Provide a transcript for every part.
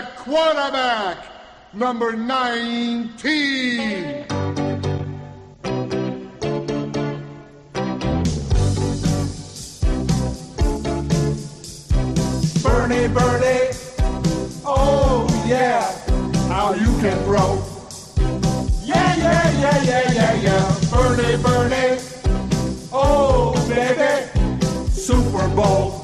at quarterback, number 19. Bernie, Bernie, oh yeah, how you can throw. Yeah, yeah, yeah, yeah, yeah, yeah. Bernie, Bernie, oh baby, Super Bowl.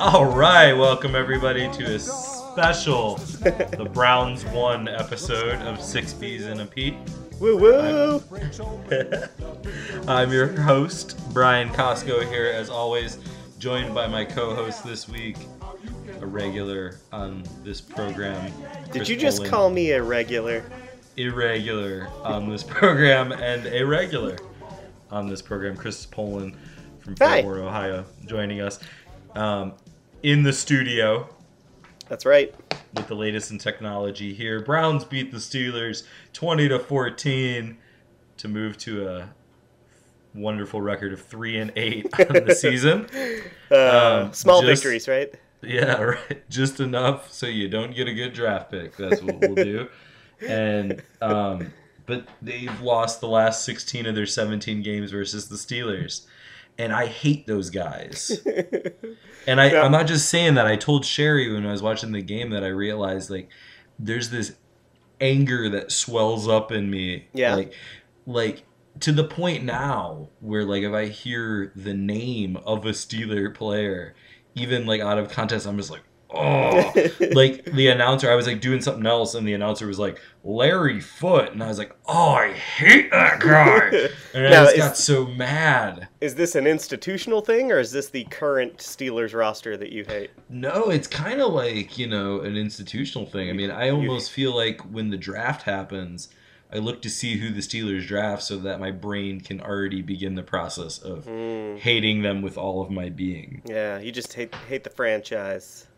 All right, welcome everybody to a special the Browns one episode of Six B's and a Pete. Woo woo! I'm your host Brian Costco here, as always, joined by my co-host this week, a regular on this program. Did Kris you just Poland. call me a regular? irregular on this program and a regular on this program. Kris Poland from Hi. Fort Worth, Ohio, joining us um, in the studio That's right. with the latest in technology here. Browns beat the Steelers 20 to 14 to move to a wonderful record of 3 and 8 on the season. Uh, Um, small just- victories, right? Yeah, right. Just enough so you don't get a good draft pick. That's what we'll do. And um, but they've lost the last 16 of their 17 games versus the Steelers. And I hate those guys. And I, Yeah. I'm not just saying that. I told Sherry when I was watching the game that I realized like there's this anger that swells up in me. Yeah. Like like to the point now where like if I hear the name of a Steeler player, even like out of context, I'm just like, oh like the announcer, I was like doing something else and the announcer was like, Larry Foote and I was like, Oh, I hate that guy. And I Now, just is- got so mad. Is this an institutional thing, or is this the current Steelers roster that you hate? No, it's kind of like, you know, an institutional thing. I mean, I almost feel like when the draft happens, I look to see who the Steelers draft so that my brain can already begin the process of Mm, hating them with all of my being. yeah, you just hate hate the franchise.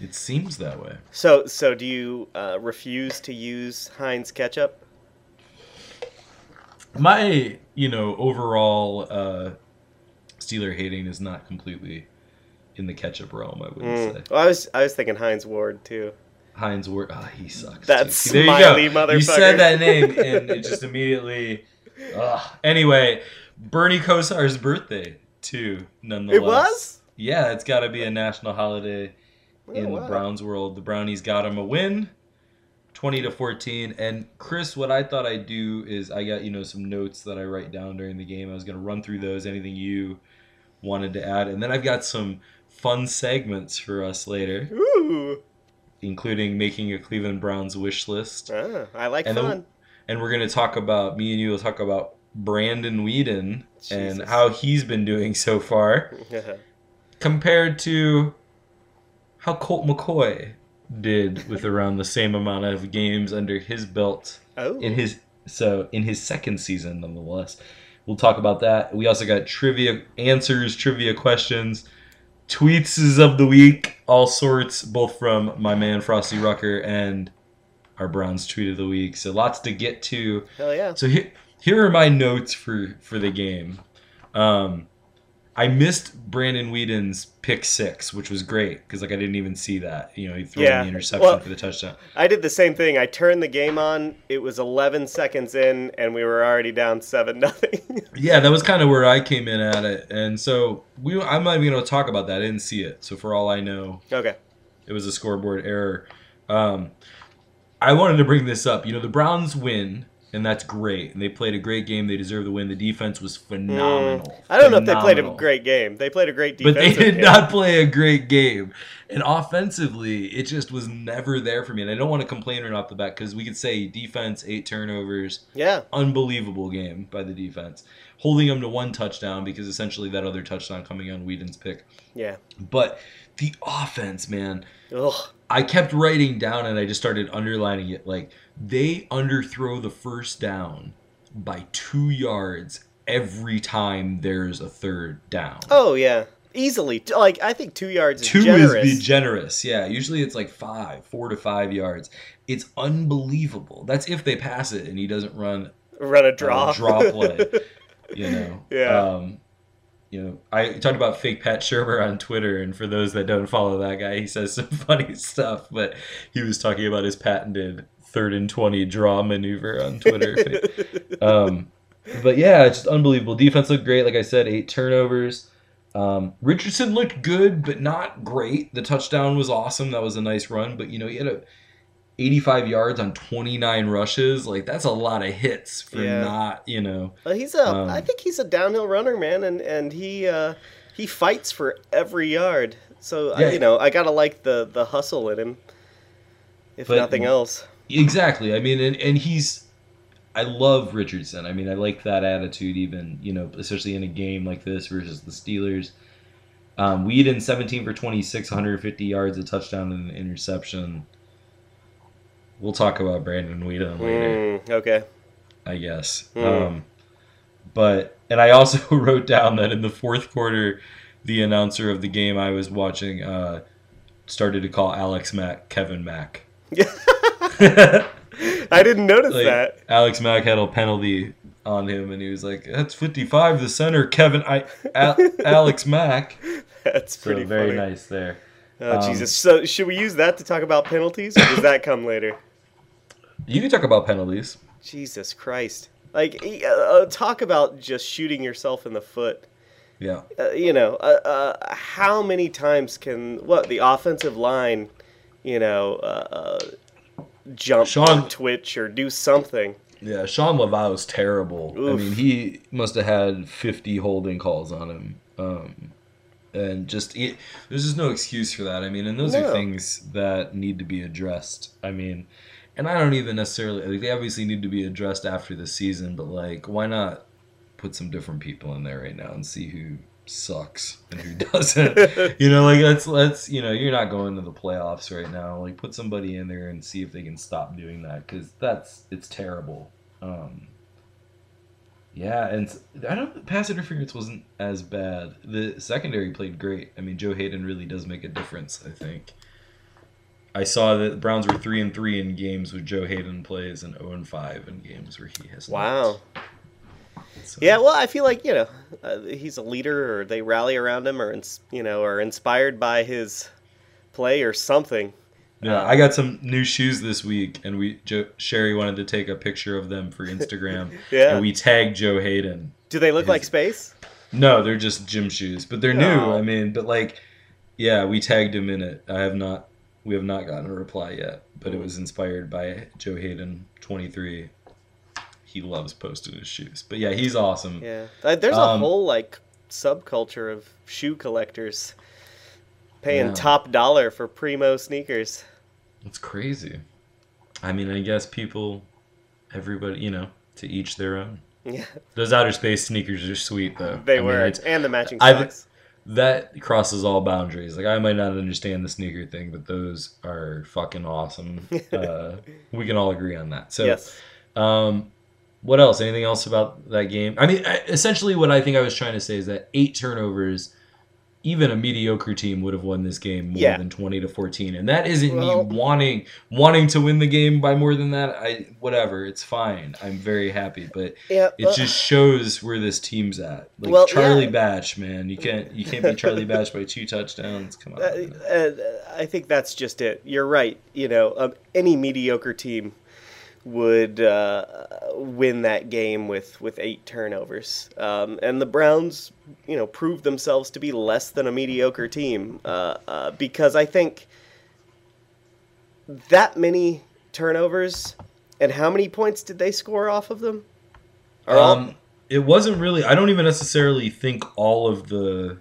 It seems that way. So, so do you uh, refuse to use Heinz ketchup? My, you know, overall uh Steeler hating is not completely in the ketchup realm, I wouldn't Mm. say. Well, I was I was thinking Hines Ward too. Hines Ward, ah, he sucks. That too. See, there smiley you go. motherfucker. You said that name, and it just immediately. Ugh. Anyway, Bernie Kosar's birthday too. Nonetheless, It was. Yeah, it's got to be a national holiday in Oh, the. Browns world. The Brownies got him a win, twenty to fourteen. And Kris, what I thought I'd do is I got you know some notes that I write down during the game. I was gonna run through those. Anything you wanted to add, and then I've got some fun segments for us later, Ooh, including making a Cleveland Browns wish list. ah, I like And fun. and we're gonna talk about me and you will talk about Brandon Weeden and how he's been doing so far compared to how Colt McCoy did with around the same amount of games under his belt oh, in his so in his second season nonetheless. We'll talk about that. We also got trivia answers, trivia questions, tweets of the week, all sorts, both from my man Frosty Rucker and our Browns tweet of the week. So lots to get to. hell yeah. So here, here are my notes for for the game. Um, I missed Brandon Weeden's pick six, which was great because like I didn't even see that. You know, he threw in Yeah. the interception Well- for the touchdown. I did the same thing. I turned the game on. It was 11 seconds in, and we were already down seven nothing. Yeah, that was kind of where I came in at it, and so we. I'm not even going to talk about that. I didn't see it, so for all I know, okay. it was a scoreboard error. Um, I wanted to bring this up. You know, the Browns win, and that's great. And they played a great game. They deserve the win. The defense was phenomenal. Mm. I don't know if they played a great game. They played a great defense, but they did game. not play a great game. And offensively, it just was never there for me. And I don't want to complain right off the bat because we could say defense, eight turnovers, Yeah. unbelievable game by the defense, holding them to one touchdown because essentially that other touchdown coming on Weeden's pick. Yeah. But the offense, man, Ugh. I kept writing down and I just started underlining it. Like they underthrow the first down by two yards every time there's a third down. Oh yeah. Easily. Like I think two yards is Two generous. is be generous. Yeah, usually it's like five, four to five yards. It's unbelievable. That's if they pass it and he doesn't run Run a a draw. draw play. You know. Yeah. Um, you know, I talked about fake Pat Shurmur on Twitter, and for those that don't follow that guy, he says some funny stuff. But he was talking about his patented third and twenty draw maneuver on Twitter. um, but yeah, it's just unbelievable. Defense looked great. Like I said, eight turnovers. Um, Richardson looked good, but not great. The touchdown was awesome. That was a nice run. But you know, he had a 85 yards on 29 rushes. Like that's a lot of hits for Yeah. not, you know. Well, he's a. Um, I think he's a downhill runner, man, and and he uh, he fights for every yard. So I, you know, I gotta like the the hustle in him, if But- nothing else. Exactly. I mean, and, and he's. I love Richardson. I mean, I like that attitude, even you know, especially in a game like this versus the Steelers. Um, in 17 for 26, 150 yards, a touchdown, and an interception. We'll talk about Brandon Weeden later. Mm, okay. I guess. Mm. Um, but and I also wrote down that in the fourth quarter, the announcer of the game I was watching uh, started to call Alex Mack Kevin Mack. I didn't notice Like, that. Alex Mack had a penalty on him, and he was like, "That's 55, the center, Kevin I, Alex Mack." That's So pretty very funny. nice there. Oh Um, Jesus! So should we use that to talk about penalties, or does that come later? You can talk about penalties. Jesus Christ! Like, uh, uh, talk about just shooting yourself in the foot. Yeah. uh, you know, uh, uh, how many times can what the offensive line, you know, uh, uh, jump, Sean- twitch, or do something? Yeah, Shawn Lauvao's terrible. I mean, he must have had 50 holding calls on him. Um, and just, it, there's just no excuse for that. I mean, and those No. are things that need to be addressed. I mean, and I don't even necessarily, like, they obviously need to be addressed after the season, but, like, why not put some different people in there right now and see who sucks and who doesn't? you know, like, let's, let's, you know, you're not going to the playoffs right now. Like, put somebody in there and see if they can stop doing that because that's, it's terrible. Um, yeah, and I don't. Pass interference wasn't as bad. The secondary played great. I mean, Joe Haden really does make a difference. I think. I saw that the Browns were three and three in games with Joe Haden plays, and zero and five in games where he has. Wow. So- Yeah, well, I feel like you know, uh, he's a leader, or they rally around him, or you know, are inspired by his play or something. Yeah, I got some new shoes this week, and we Joe, Sherry wanted to take a picture of them for Instagram. Yeah. and we tagged Joe Haden. Do they look His- like space? No, they're just gym shoes, but they're new. Oh. I mean, but like, yeah, we tagged him in it. I have not, we have not gotten a reply yet, but it was inspired by Joe Haden, twenty three. He loves posting his shoes, but yeah, he's awesome. Yeah, Uh, there's a Um, whole like subculture of shoe collectors paying Yeah. top dollar for primo sneakers. It's crazy. I mean, I guess people, everybody, you know, to each their own. Yeah, Those outer space sneakers are sweet though. they I were, it's- and the matching socks. That crosses all boundaries. Like I might not understand the sneaker thing, but those are fucking awesome. uh, we can all agree on that. So, yes. um, what else? Anything else about that game? I mean, I- essentially, what I think I was trying to say is that eight turnovers, even a mediocre team would have won this game more Yeah. than twenty to fourteen, and that isn't Well- me wanting wanting to win the game by more than that. I whatever, it's fine. I'm very happy, but Yeah, it well, just shows where this team's at. Like Well, Charlie yeah. Batch, man, you can't you can't be Charlie Batch by two touchdowns. Come on, uh, uh, I think that's just it. You're right. You know, um, any mediocre team would uh, win that game with with eight turnovers, um, and the Browns, you know, proved themselves to be less than a mediocre team uh, uh, because I think that many turnovers and how many points did they score off of them? Are all Um, it wasn't really. I don't even necessarily think all of the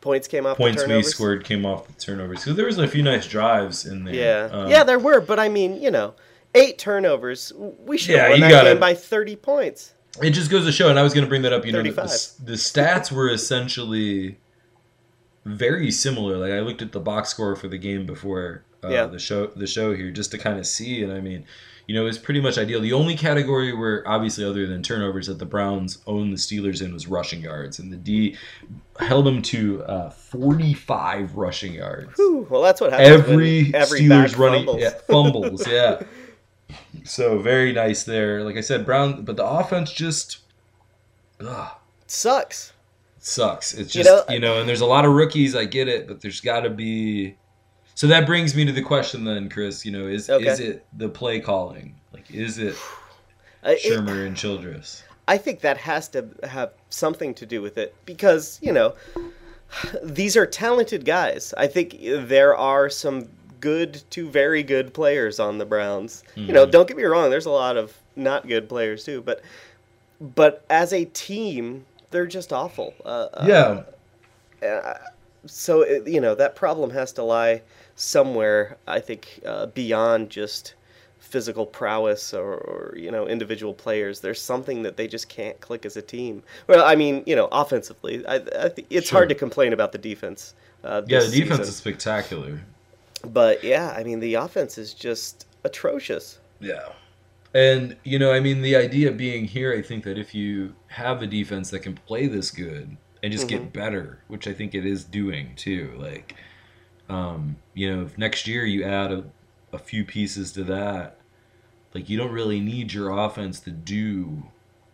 points came off points we scored came off the turnovers because there was a few nice drives in there. Yeah, Um, yeah, there were, but I mean, you know, eight turnovers. We should Yeah, have won that gotta- game by thirty points. It just goes to show, and I was going to bring that up. You know, the, the, the stats were essentially very similar. Like I looked at the box score for the game before uh, Yeah. the show, the show here, just to kind of see. And I mean, you know, it was pretty much ideal. The only category where, obviously, other than turnovers, that the Browns owned the Steelers in was rushing yards, and the D held them to uh, 45 rushing yards. Whew, well, that's what happens Every, every Steelers running fumbles. yeah, fumbles, yeah. So very nice there. Like I said, Brown, but the offense just, ugh, sucks. sucks. It's just you know- know, and there's a lot of rookies. I get it, but there's got to be. So that brings me to the question then, Kris. You know, is Okay. is it the play calling? Like, is it Uh, it- and Childress? I think that has to have something to do with it because, you know, these are talented guys. I think there are some good to very good players on the Browns. You know, don't get me wrong, there's a lot of not good players too, but but as a team, they're just awful. Uh, uh, Yeah, so it, you know that problem has to lie somewhere i think uh, beyond just physical prowess or, or you know individual players there's something that they just can't click as a team well i mean you know offensively i, I think it's Sure. hard to complain about the defense uh, yeah. The defense season. is spectacular. But yeah i mean the offense is just atrocious Yeah. And, you know, I mean, the idea being here, I think that if you have a defense that can play this good and just get better, which I think it is doing too, like, um, you know, if next year you add a, a few pieces to that, like, you don't really need your offense to do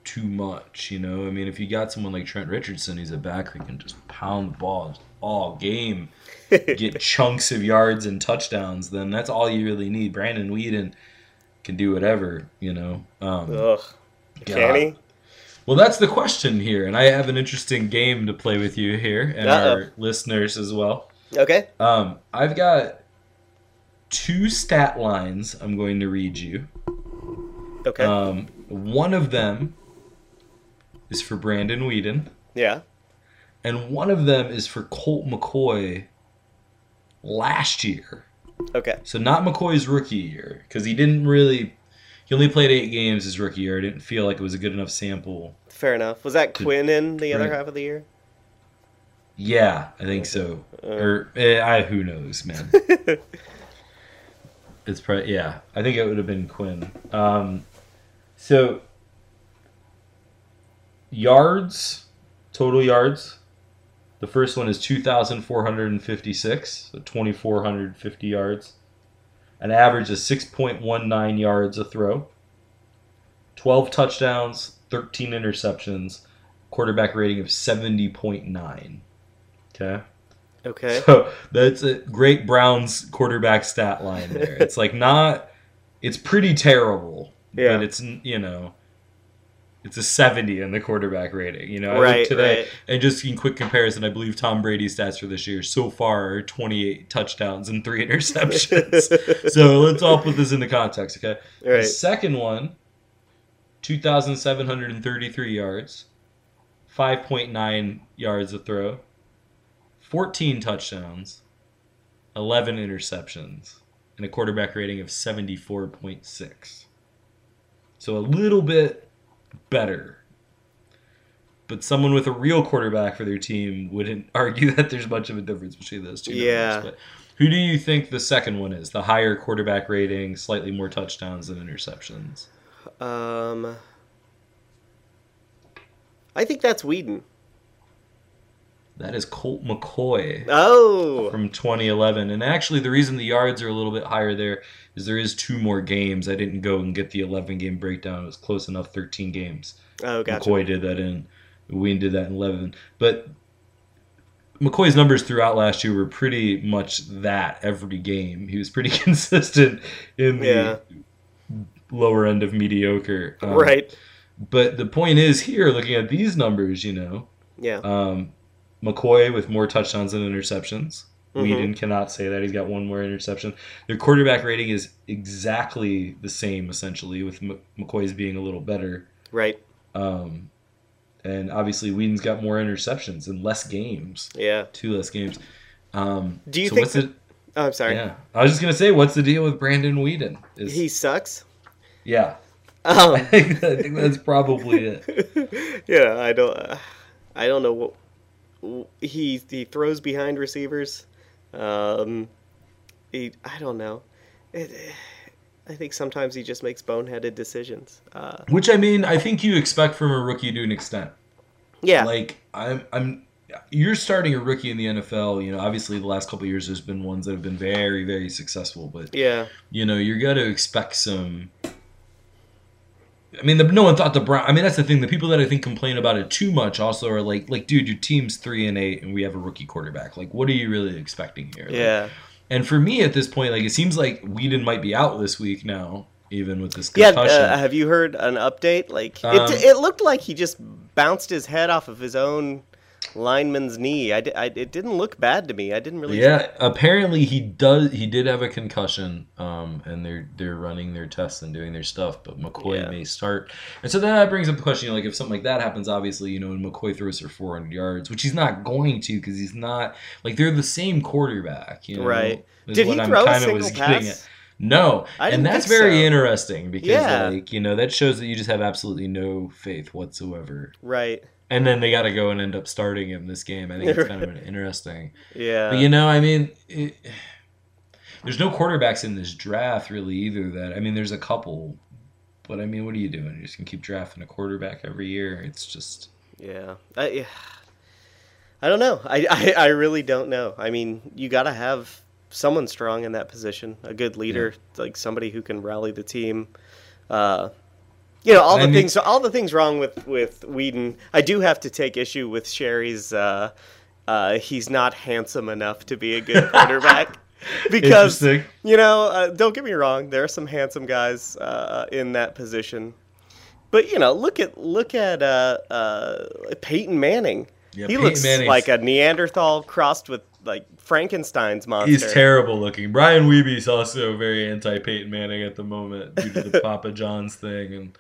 too much, you know? I mean, if you got someone like Trent Richardson, he's a back who can just pound the ball all game, get chunks of yards and touchdowns, then that's all you really need. Brandon Weeden can do whatever, you know. Um, ugh can he Well, that's the question here, and I have an interesting game to play with you here and Uh-oh. our listeners as well. okay Um, I've got two stat lines I'm going to read you. okay Um, one of them is for Brandon Weeden, yeah and one of them is for Colt McCoy last year. okay So not McCoy's rookie year because he didn't really. He only played eight games his rookie year. I didn't feel like it was a good enough sample. fair enough was that quinn in the other Right. half of the year Yeah, I think so. or eh, I who knows, man. it's probably yeah. I think it would have been Quinn. Um, so yards, total yards. The first one is two thousand four hundred and fifty-six, so twenty four hundred fifty yards. An average of six point one nine yards a throw. Twelve touchdowns, thirteen interceptions. Quarterback rating of seventy point nine. Okay. okay So that's a great Browns quarterback stat line there. It's like not, it's pretty terrible, Yeah. but it's you know, it's a seventy in the quarterback rating. You know, Right, today right. and just in quick comparison, I believe Tom Brady's stats for this year so far are twenty eight touchdowns and three interceptions. so let's all put this into context, okay? The second one, two thousand seven hundred and thirty three yards, five point nine yards a throw. 14 touchdowns, 11 interceptions, and a quarterback rating of 74.6. So a little bit better. But someone with a real quarterback for their team wouldn't argue that there's much of a difference between those two. Yeah. Numbers. But who do you think the second one is? The higher quarterback rating, slightly more touchdowns than interceptions. Um, I think that's Weeden. That is Colt McCoy. Oh, from 2011. And actually, the reason the yards are a little bit higher there is there is two more games. I didn't go and get the 11 game breakdown. It was close enough, 13 games. oh, gotcha. McCoy did that in. Ween did that in 11. But McCoy's numbers throughout last year were pretty much that every game. He was pretty consistent in the Yeah. lower end of mediocre. Um, right. But the point is here, looking at these numbers, you know, Yeah. um, McCoy with more touchdowns than interceptions. Mhm. Weeden cannot say that. He's got one more interception. Their quarterback rating is exactly the same, essentially, with M- McCoy's being a little better. Right. Um, and obviously, Weeden's got more interceptions and less games, Yeah. two less games. Um, Do you so think the, Oh, I'm sorry. Yeah, I was just gonna say, what's the deal with Brandon Weeden? Is, He sucks. yeah, I Um, think, I think that's probably it. yeah, I don't. Uh, I don't know what he he throws behind receivers. Um, he I don't know. It, I think sometimes he just makes boneheaded decisions. Uh, Which I mean, I think you expect from a rookie to an extent. yeah. like I'm I'm you're starting a rookie in the NFL, you know, obviously the last couple of years there's been ones that have been very very successful, but yeah. you know, you're to expect some I mean, the, no one thought the Brown. I mean, that's the thing. The people that I think complain about it too much also are like, like, dude, your team's three and eight, and we have a rookie quarterback. Like, what are you really expecting here? Like, Yeah. and for me at this point, like, it seems like Weeden might be out this week now, even with this Yeah, uh, have you heard an update? Like Um, it, it looked like he just bounced his head off of his own lineman's knee. I, I- it didn't look bad to me. I didn't really. Yeah, apparently he does. He did have a concussion, um, and they're they're running their tests and doing their stuff. But McCoy Yeah. may start, and so then that brings up the question: like, if something like that happens, obviously, you know, and McCoy throws for 400 yards, which he's not going to because he's not like they're the same quarterback, you know. Right. Did he I'm throw a single pass? No, and that's very so. interesting because, Yeah. like, you know, that shows that you just have absolutely no faith whatsoever. Right. And then they got to go and end up starting him this game. I think it's kind of an interesting. Yeah. But you know, I mean, it, there's no quarterbacks in this draft really either. That I mean, there's a couple, but I mean, what are you doing? You're just gonna keep drafting a quarterback every year? It's just Yeah. I, yeah. I don't know. I, I, I really don't know. I mean, you got to have someone strong in that position, a good leader, like somebody who can rally the team. Uh, you know, all I the mean- things all the things wrong with with Weeden. I do have to take issue with Sherry's. Uh, uh, he's not handsome enough to be a good quarterback. because you know, uh, don't get me wrong, there are some handsome guys uh, in that position. But you know, look at look at uh, uh, Peyton Manning. Yeah, he Peyton looks Manning's- like a Neanderthal crossed with like Frankenstein's monster. he's terrible looking. Brian Weeby's also very anti Peyton Manning at the moment due to the Papa John's thing, and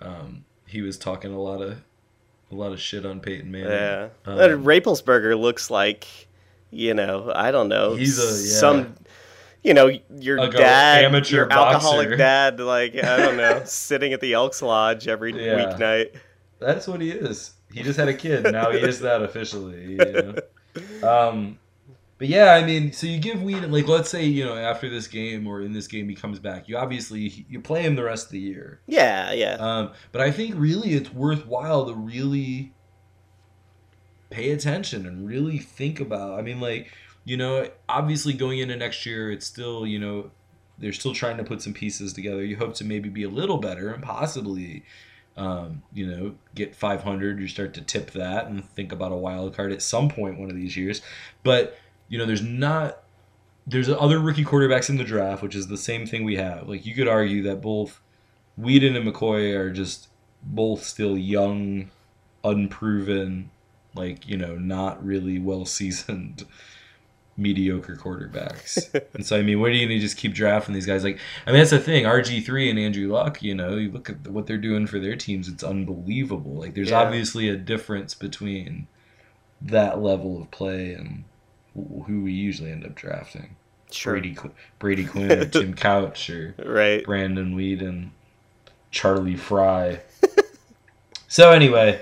um, he was talking a lot of a lot of shit on Peyton Manning. Yeah, Um, Rapelsberger looks like, you know, I don't know, He's a- yeah. some, you know, your Like dad, amateur your alcoholic boxer. dad, like I don't know, sitting at the Elks Lodge every Yeah. weeknight. That's what he is. He just had a kid. Now he is that officially. You know? Um, but yeah, I mean, so you give Weeden like let's say you know after this game or in this game he comes back. You obviously you play him the rest of the year. Yeah, yeah, Um, but I think really it's worthwhile to really pay attention and really think about. I mean, like you know, obviously going into next year, it's still you know they're still trying to put some pieces together. You hope to maybe be a little better and possibly, um, you know, get 500. You start to tip that and think about a wild card at some point one of these years. But you know, there's not there's other rookie quarterbacks in the draft, which is the same thing we have. Like you could argue that both Weeden and McCoy are just both still young, unproven, like you know, not really well seasoned mediocre quarterbacks. and so I mean, what are you gonna just keep drafting these guys? Like, I mean, that's the thing. RG three and Andrew Luck. You know, you look at what they're doing for their teams. It's unbelievable. Like, there's Yeah. obviously a difference between that level of play and who we usually end up drafting. sure, Brady Brady Quinn or Tim Couch or right. Brandon Weeden, Charlie Frye. so anyway,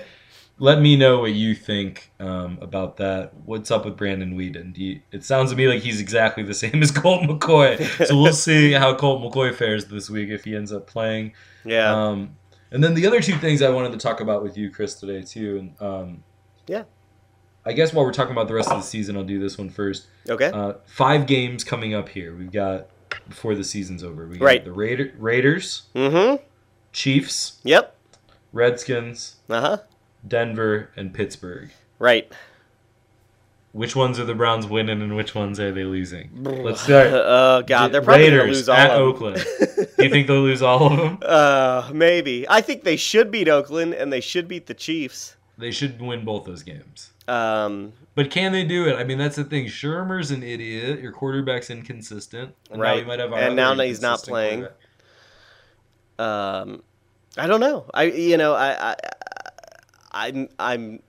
let me know what you think um, about that. What's up with Brandon Weeden? Do you, it sounds to me like he's exactly the same as Colt McCoy. so we'll see how Colt McCoy fares this week if he ends up playing. Yeah, Um, and then the other two things I wanted to talk about with you, Kris, today too. And um, Yeah. I guess while we're talking about the rest of the season, I'll do this one first. okay, Uh, five games coming up here. We've got before the season's over. We got Right. the Raider, Raiders, mm-hmm. Chiefs, Yep. Redskins, Uh huh. Denver, and Pittsburgh. Right. Which ones are the Browns winning and which ones are they losing? Let's start. Oh God, they're probably gonna lose all at of them. Oakland. Do you think they'll lose all of them? Uh, maybe. I think they should beat Oakland and they should beat the Chiefs. They should win both those games. Um, But can they do it? I mean, that's the thing. Shurmur's an idiot. Your quarterback's inconsistent. And Now Right. we might have our And now he's not playing. um, I don't know. I you know I I I'm I'm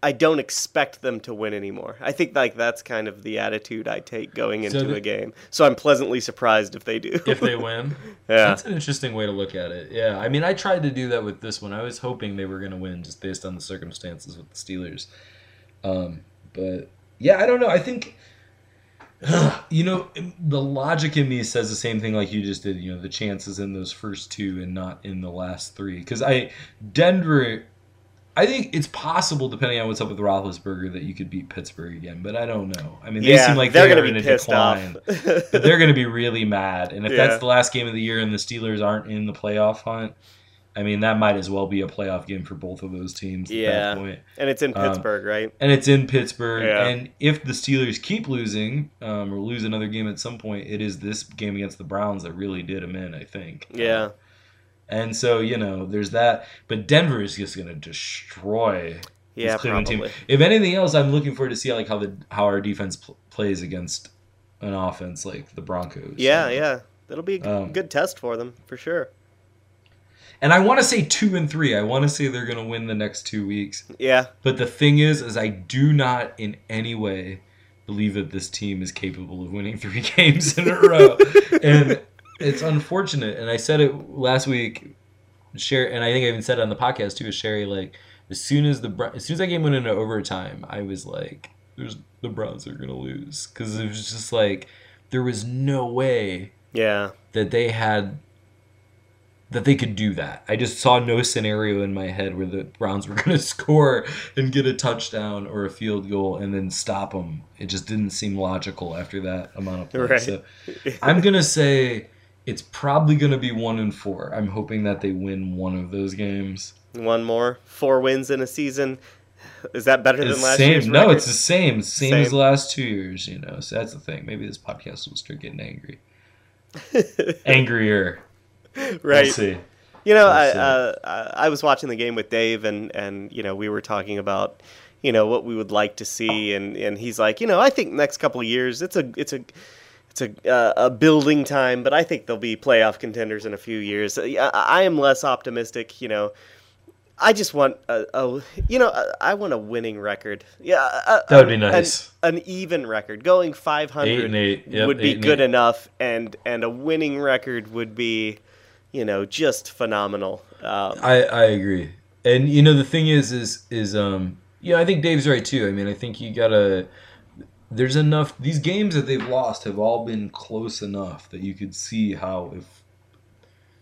I don't expect them to win anymore. I think like that's kind of the attitude I take going into the- a game. So I'm pleasantly surprised if they do. If they win. yeah. That's an interesting way to look at it. Yeah, I mean, I tried to do that with this one. I was hoping they were going to win just based on the circumstances with the Steelers. Um, but yeah, I don't know. I think you know the logic in me says the same thing like you just did. You know, the chances in those first two and not in the last three. Because I Denver. I think it's possible, depending on what's up with Roethlisberger, that you could beat Pittsburgh again. But I don't know. I mean, they yeah, seem like they're they gonna in be a pissed decline off. but they're going to be really mad. And if Yeah. that's the last game of the year and the Steelers aren't in the playoff hunt, I mean, that might as well be a playoff game for both of those teams at Yeah. that point. And it's in Um, Pittsburgh, right? And it's in Pittsburgh. Yeah. And if the Steelers keep losing um, or lose another game at some point, it is this game against the Browns that really did them in, I think. Yeah. Uh, and so, you know, there's that. But Denver is just going to destroy Yeah, this Cleveland probably. team. If anything else, I'm looking forward to see like how the how our defense pl- plays against an offense like the Broncos. Yeah, yeah. That'll be a g- Um, good test for them, for sure. And I want to say two and three. I want to say they're going to win the next two weeks. Yeah. But the thing is, is I do not in any way believe that this team is capable of winning three games in a row, and it's unfortunate. And I said it last week, Sherry, and I think I even said it on the podcast too. Sherry like, as soon as the as soon as that game went into overtime, I was like, "There's the Browns are gonna lose," because it was just like there was no way Yeah. that they had that they could do that. I just saw no scenario in my head where the Browns were going to score and get a touchdown or a field goal and then stop them. It just didn't seem logical after that amount of play. Right. So I'm going to say it's probably going to be 1 and 4. I'm hoping that they win one of those games. One more. Four wins in a season. Is that better It's than last same. year's No, record? it's the same. Same, as Same. the last 2 years, you know. So that's the thing. Maybe this podcast will start getting angry. Angrier. right. We'll see. You know, I, see. uh, I I was watching the game with Dave, and and you know we were talking about you know what we would like to see, and and he's like, you know, I think next couple of years it's a it's a it's a uh, a building time, but I think they'll be playoff contenders in a few years. I, I am less optimistic. You know, I just want a, a you know I, I want a winning record. Yeah, a, That would be nice. An, an even record, going five Eight hundred and eight. Yep, would be good eight. enough, and and a winning record would be, you know, just phenomenal. Um, I I agree. And you know the thing is is is um yeah I think Dave's right too. I mean I think you gotta there's enough these games that they've lost have all been close enough that you could see how if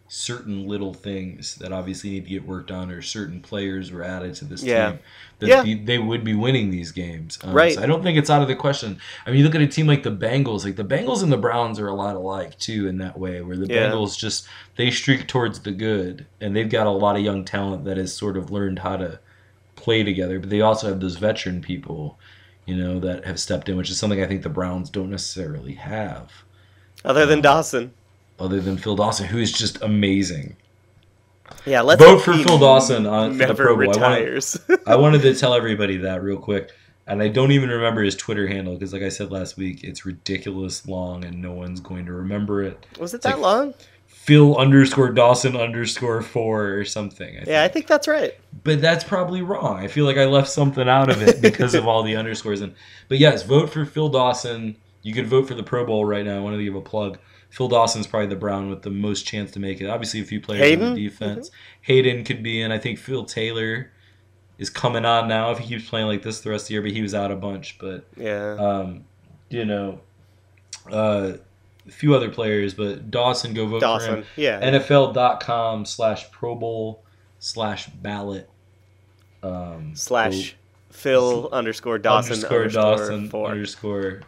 certain little things that obviously need to get worked on or certain players were added to this Yeah. team that Yeah. the- they would be winning these games. Um, Right. so I don't think it's out of the question. I mean, you look at a team like the Bengals. Like the Bengals and the Browns are a lot alike too in that way, where the Yeah. Bengals just they streak towards the good, and they've got a lot of young talent that has sort of learned how to play together. But they also have those veteran people, you know, that have stepped in, which is something I think the Browns don't necessarily have, other than um, Dawson, other than Phil Dawson, who is just amazing. yeah. Let's Vote for Phil Dawson on the Pro Bowl. I wanna- I wanted to tell everybody that real quick. And I don't even remember his Twitter handle because, like I said last week, it's ridiculous long and no one's going to remember it. Was it It's that like long? Phil underscore Dawson underscore four or something. I Yeah, I think that's right. but that's probably wrong. I feel like I left something out of it because of all the underscores. And but yes, vote for Phil Dawson. You could vote for the Pro Bowl right now. I wanted to give a plug. Phil Dawson's probably the Brown with the most chance to make it. Obviously, a few players Haden? in the defense. Haden could be in. I think Phil Taylor is coming on now if he keeps playing like this the rest of the year. But he was out a bunch. But Yeah. um, you know, uh, a few other players. But Dawson, go vote for him. Yeah. NFL.com slash Pro Bowl slash ballot. Um, slash Phil underscore Dawson underscore, underscore, Dawson four. underscore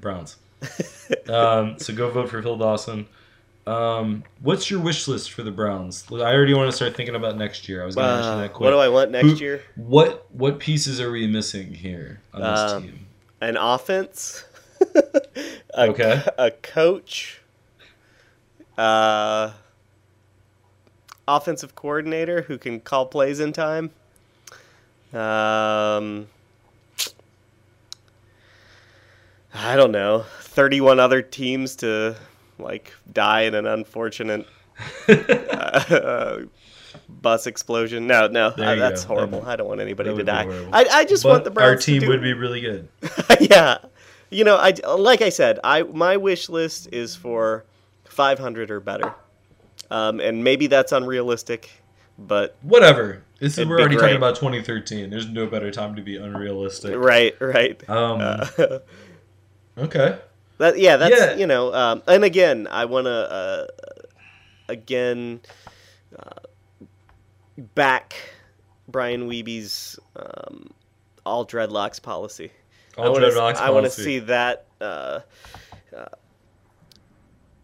Browns. um, so go vote for Phil Dawson. Um, what's your wish list for the Browns? I already want to start thinking about next year. I was going to mention Uh, that quick. what do I want next Who- year? What what pieces are we missing here on this Um, team? An offense. A, Okay. A coach. Uh, offensive coordinator who can call plays in time. Um, I don't know. Thirty-one other teams to like die in an unfortunate uh, bus explosion. No, no, There uh, that's go. horrible. That- I don't want anybody to die. I, I just But want the Browns our team to do, would be really good. yeah. You know, I like I said, I my wish list is for 500 or better, um, and maybe that's unrealistic, but Whatever. This is we're already great. talking about 2013. There's no better time to be unrealistic. right, right. Um. Uh, okay. that yeah, that's Yeah. you know, um, and again, I want to uh, again uh, back Brian Weeby's um, all dreadlocks policy. I All wanna, I want to see that uh, uh,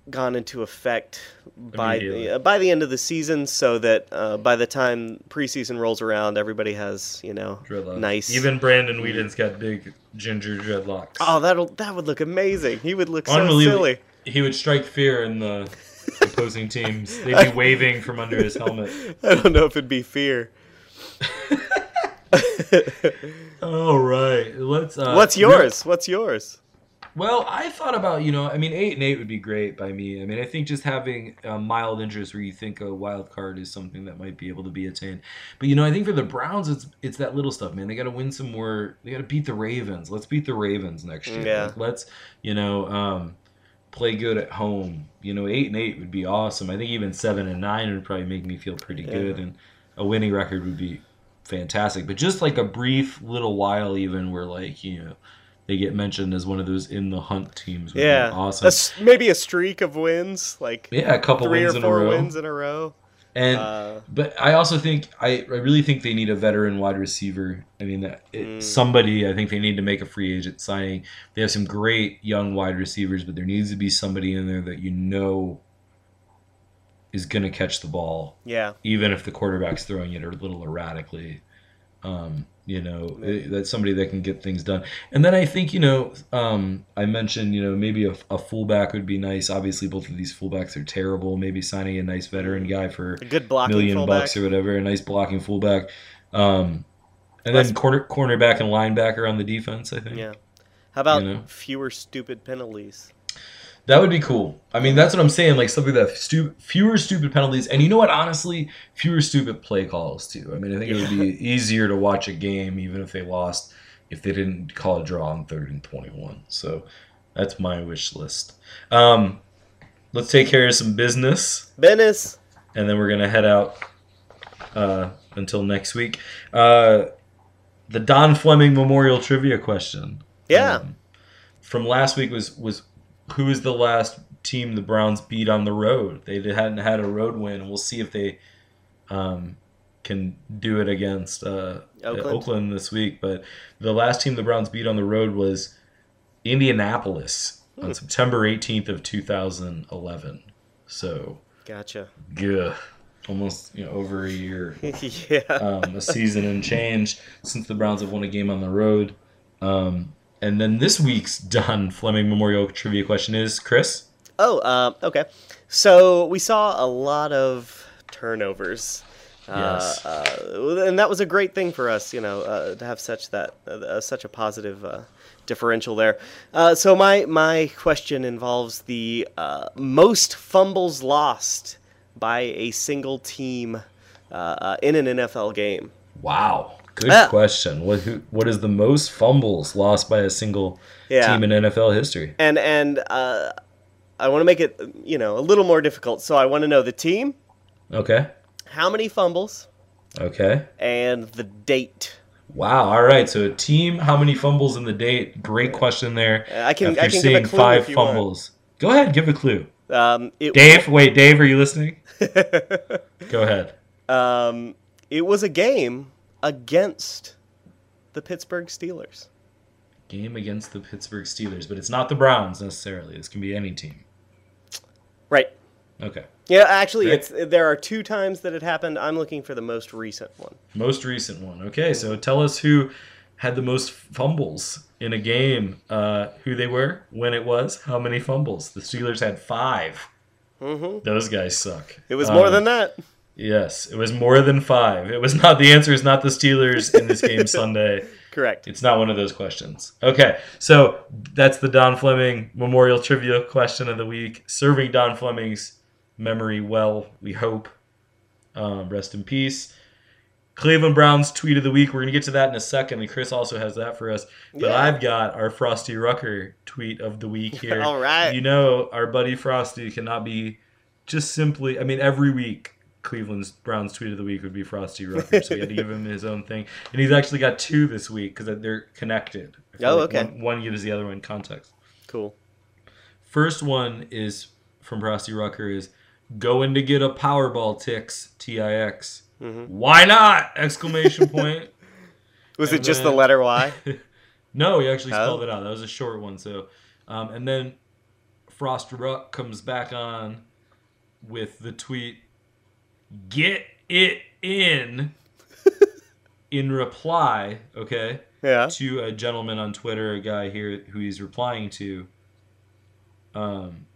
gone into effect by the, uh, by the end of the season, so that uh, by the time preseason rolls around, everybody has you know Dreadlocks. nice. Even Brandon Weeden's got big ginger dreadlocks. oh, that'll that would look amazing. He would look so Unbelievable. silly. He would strike fear in the opposing teams. They'd be waving from under his helmet. I don't know if it'd be fear. All right, let's. Uh, What's yours? What's yours? Well, I thought about you know, I mean, eight and eight would be great by me. I mean, I think just having a mild interest where you think a wild card is something that might be able to be attained. But you know, I think for the Browns, it's it's that little stuff, man. They got to win some more. They got to beat the Ravens. Let's beat the Ravens next year. Yeah. Like, let's you know um, play good at home. You know, eight and eight would be awesome. I think even seven and nine would probably make me feel pretty good, and a winning record would be fantastic. But just like a brief little while, even where like you know they get mentioned as one of those in the hunt teams. Yeah, A awesome. s- maybe a streak of wins, like yeah, a couple three wins or in four a row. wins in a row. And Uh, but I also think I, I really think they need a veteran wide receiver. I mean that it, Mm. somebody I think they need to make a free agent signing. They have some great young wide receivers, but there needs to be somebody in there that you know is going to catch the ball Yeah, even if the quarterback's throwing it a little erratically. Um, you know, it- that's somebody that can get things done. And then I think, you know, um, I mentioned, you know, maybe a, a fullback would be nice. Obviously, both of these fullbacks are terrible. Maybe signing a nice veteran guy for a good blocking million fullback. bucks or whatever, a nice blocking fullback. Um, and then corner, cornerback and linebacker on the defense, I think. Yeah. How about You know? fewer stupid penalties? That would be cool. I mean, that's what I'm saying. Like something that stu- fewer stupid penalties, and you know what? Honestly, fewer stupid play calls too. I mean, I think it would be easier to watch a game even if they lost if they didn't call a draw on third and twenty-one. So that's my wish list. Um, let's take care of some business, Bennis. and then we're gonna head out uh, until next week. Uh, the Don Fleming Memorial Trivia question Yeah. um, from last week was was who is the last team the Browns beat on the road? They hadn't had a road win. We'll see if they um, can do it against uh, Oakland. Oakland. this week. But the last team the Browns beat on the road was Indianapolis Hmm. on September 18th of 2011. So, Gotcha. yeah, almost you know over a year yeah. um, a season and change since the Browns have won a game on the road. Um, and then this week's Don Fleming Memorial Trivia question is Kris. Oh, um, okay. So we saw a lot of turnovers. Yes. Uh, uh, and that was a great thing for us, you know, uh, to have such that uh, such a positive uh, differential there. Uh, so my my question involves the uh, most fumbles lost by a single team uh, uh, in an NFL game. Wow, good Ah. question. What who, what is the most fumbles lost by a single Yeah. team in NFL history? And and uh, I want to make it, you know, a little more difficult. So I want to know the team, Okay, how many fumbles, okay. and the date. Wow. All right. So a team, how many fumbles in the date? Great question there. I can- After I can give a seeing clue five if you want. fumbles. Go ahead, give a clue. Um, it, Dave, wait, Dave, are you listening? Go ahead. um, it was a game against the Pittsburgh Steelers. Game against the Pittsburgh Steelers, but it's not the Browns necessarily. This can be any team. Right. Okay. Yeah, actually, Great. it's there are two times that it happened. I'm looking for the most recent one. Most recent one. Okay, so tell us who had the most fumbles in a game, uh, who they were, when it was, how many fumbles. The Steelers had 5 Mhm. Those guys suck. It was more Um, than that. Yes, it was more than five. It was not the answer is not the Steelers in this game Sunday. Correct. It's not one of those questions. Okay, so that's the Don Fleming Memorial Trivia question of the week. Serving Don Fleming's memory well, we hope. Um, rest in peace. Cleveland Browns tweet of the week. We're going to get to that in a second, and Kris also has that for us. But Yeah. I've got our Frosty Rucker tweet of the week here. All right. You know, our buddy Frosty cannot be just simply, I mean, every week. Cleveland's Browns tweet of the week would be Frosty Rucker, so we had to give him his own thing, and he's actually got two this week because they're connected. Oh, like okay. One, one gives the other one context. Cool. First one is from Frosty Rucker is going to get a Powerball tix T I X. Mm-hmm. Why not? Exclamation point. Was And it just then- the letter Y? No, he actually Oh. spelled it out. That was a short one. So, um, and then Frost Ruck comes back on with the tweet, "Get it in." in reply, okay, Yeah. to a gentleman on Twitter, a guy here who he's replying to, um,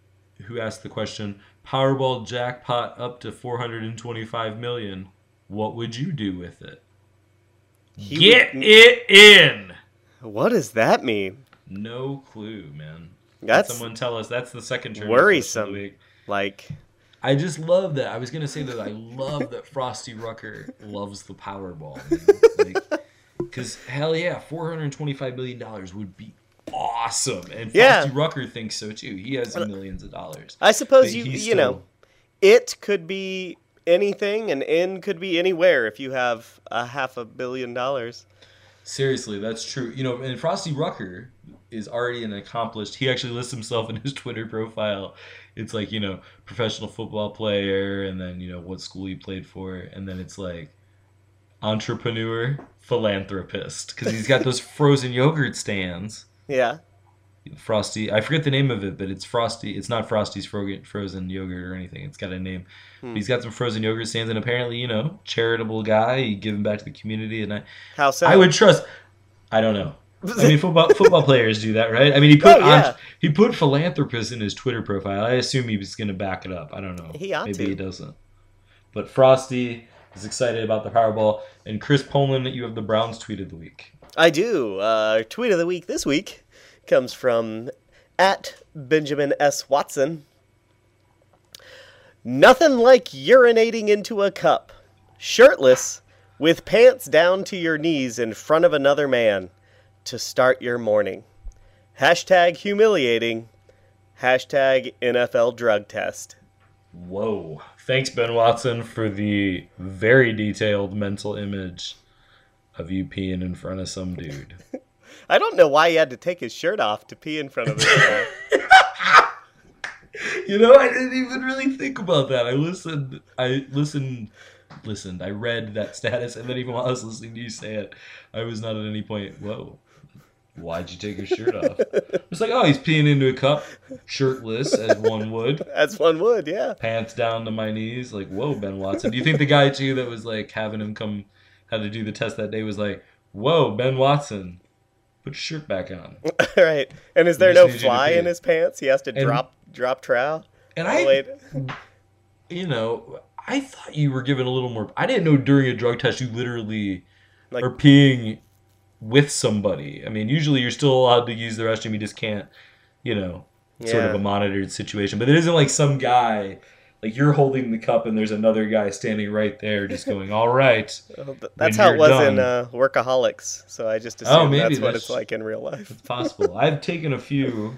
who asked the question: Powerball jackpot up to 425 million. What would you do with it? He Get would- it in. What does that mean? No clue, man. That's someone tell us. That's the second turn. worrisome. like I just love that. I was gonna say that I love that Frostee Rucker loves the Powerball. Because hell yeah, four hundred twenty-five million dollars would be awesome, and Frostee Yeah. Rucker thinks so too. He has millions of dollars. I suppose you you know, it could be anything and in could be anywhere if you have a half a billion dollars. Seriously, that's true. You know, and Frostee Rucker is already an accomplished. He actually lists himself in his Twitter profile. It's like you know, professional football player, and then you know what school he played for, and then it's like entrepreneur, philanthropist, because he's got those frozen yogurt stands. Yeah. Frosty, I forget the name of it, but it's Frosty. It's not Frosty's fro- frozen yogurt or anything. It's got a name. But he's got some frozen yogurt stands, and apparently, you know, charitable guy. Giving back to the community, and I, How so? I would trust. I don't know. I mean, football football players do that, right? I mean, he put Oh, yeah. he put philanthropist in his Twitter profile. I assume he was going to back it up. I don't know. He ought Maybe to. he doesn't. But Frostee is excited about the Powerball, and Kris Poland, you have the Browns tweet of the week. I do. Uh, tweet of the week this week comes from at Benjamin S. Watson. Nothing like urinating into a cup, shirtless, with pants down to your knees in front of another man to start your morning. Hashtag humiliating. Hashtag NFL drug test. Whoa! Thanks, Ben Watson, for the very detailed mental image of you peeing in front of some dude. I don't know why he had to take his shirt off to pee in front of this guy. You know, I didn't even really think about that. I listened. I listened. Listened. I read that status, and then even while I was listening to you say it, I was not at any point. Whoa! Why'd you take your shirt off? It's like, oh, he's peeing into a cup, shirtless as one would, As one would, yeah. pants down to my knees. Like, whoa, Ben Watson. Do you think the guy too that was like having him come, had to do the test that day was like, whoa, Ben Watson, put your shirt back on. right. And is there no need you to fly in his pants? He has to And- drop drop trowel. And I, you know, I thought you were given a little more. I didn't know during a drug test you literally Like- are peeing with somebody. I mean, usually you're still allowed to use the restroom. You just can't, you know, sort of a monitored situation. But it isn't like some guy. Like you're holding the cup and there's another guy standing right there, just going, "All right." Well, That's how it was in uh, Workaholics. So I just Oh, assume maybe that's what it's like in real life. It's possible. I've taken a few.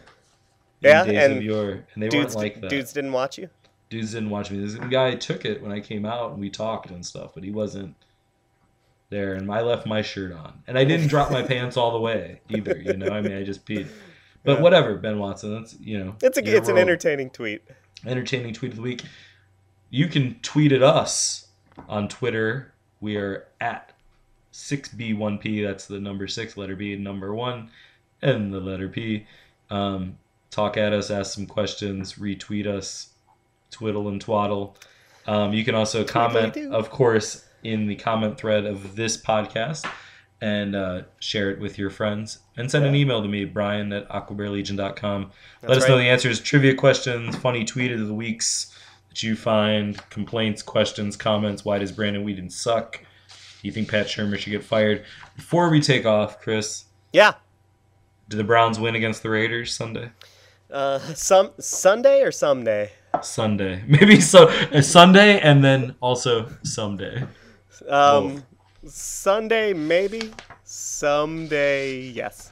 Yeah, days and of yore, and they Dudes, weren't like that. dudes didn't watch you. dudes didn't watch me. This guy took it when I came out and we talked and stuff, but he wasn't there. And I left my shirt on, and I didn't drop my pants all the way either. You know, I mean, I just peed. But Yeah. whatever, Ben Watson. That's you know, It's a it's an entertaining tweet. entertaining tweet of the week. You can tweet at us on Twitter. We are at 6B1P. That's the number six, letter B, number one, and the letter P. Um, talk at us, ask some questions, retweet us, twiddle and twaddle. Um, you can also comment, of course, in the comment thread of this podcast and uh, share it with your friends. And send an email to me, brian at aquabearlegion.com. Let us know the answers, trivia questions, funny tweet of the weeks that you find, complaints, questions, comments. Why does Brandon Weeden suck? Do you think Pat Shurmur should get fired? Before we take off, Kris, Yeah. do the Browns win against the Raiders Sunday? Uh, some Sunday or someday. Sunday, maybe so. uh, Sunday, and then also someday. Um, Sunday maybe. Someday yes.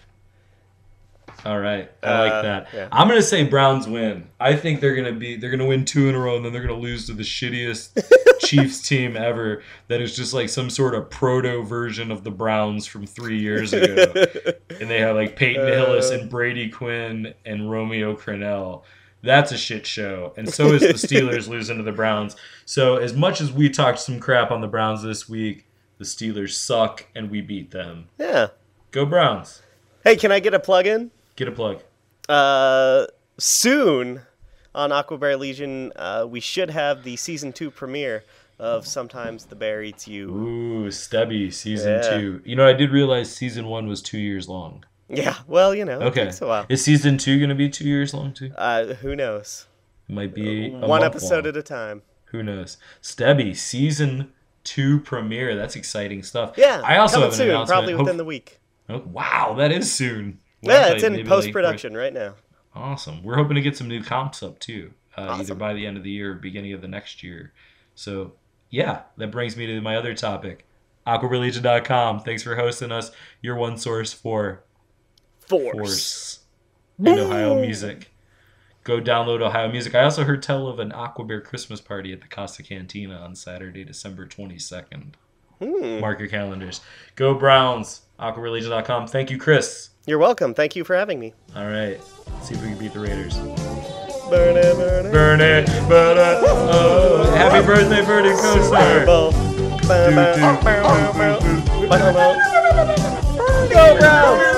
All right, I like Uh, that. yeah. I'm gonna say Browns win. I think they're gonna be they're gonna win two in a row, and then they're gonna lose to the shittiest Chiefs team ever. That is just like some sort of proto version of the Browns from three years ago, and they have like Peyton Hillis Uh. and Brady Quinn and Romeo Crennel. That's a shit show, and so is the Steelers losing to the Browns. So as much as we talked some crap on the Browns this week, the Steelers suck, and we beat them. Yeah. Go Browns! Hey, can I get a plug in? Get a plug. Uh, soon on Aquabear Legion, uh, we should have the season two premiere of Sometimes the Bear Eats You. Ooh, Stubby season Yeah. two. You know, I did realize season one was two years long. Yeah, well, you know, it Okay, takes a while. is season two gonna be two years long too? Uh, who knows? It might be a One episode long. at a time. Who knows? Stubby season two premiere. That's exciting stuff. Yeah, I also coming have an soon, announcement. probably within Hope- the week. Oh, wow, that is soon. Well, Yeah, it's in post production right now. Awesome. We're hoping to get some new comps up too, uh, either by the end of the year or beginning of the next year. So, yeah, that brings me to my other topic aquabearlegion.com. Thanks for hosting us. Your one source for Force. Force and Ohio music. Go download Ohio music. I also heard tell of an Aquabear Christmas party at the Costa Cantina on Saturday, December 22nd. Hmm. Mark your calendars. Go Browns. Aquabearlegion.com. Thank you, Kris. You're welcome. Thank you for having me. All right. See if we can beat the Raiders. Burn it, burn it. Burn it, burn it. Oh, happy birthday, Bernie Kosar. Fireball. Bow,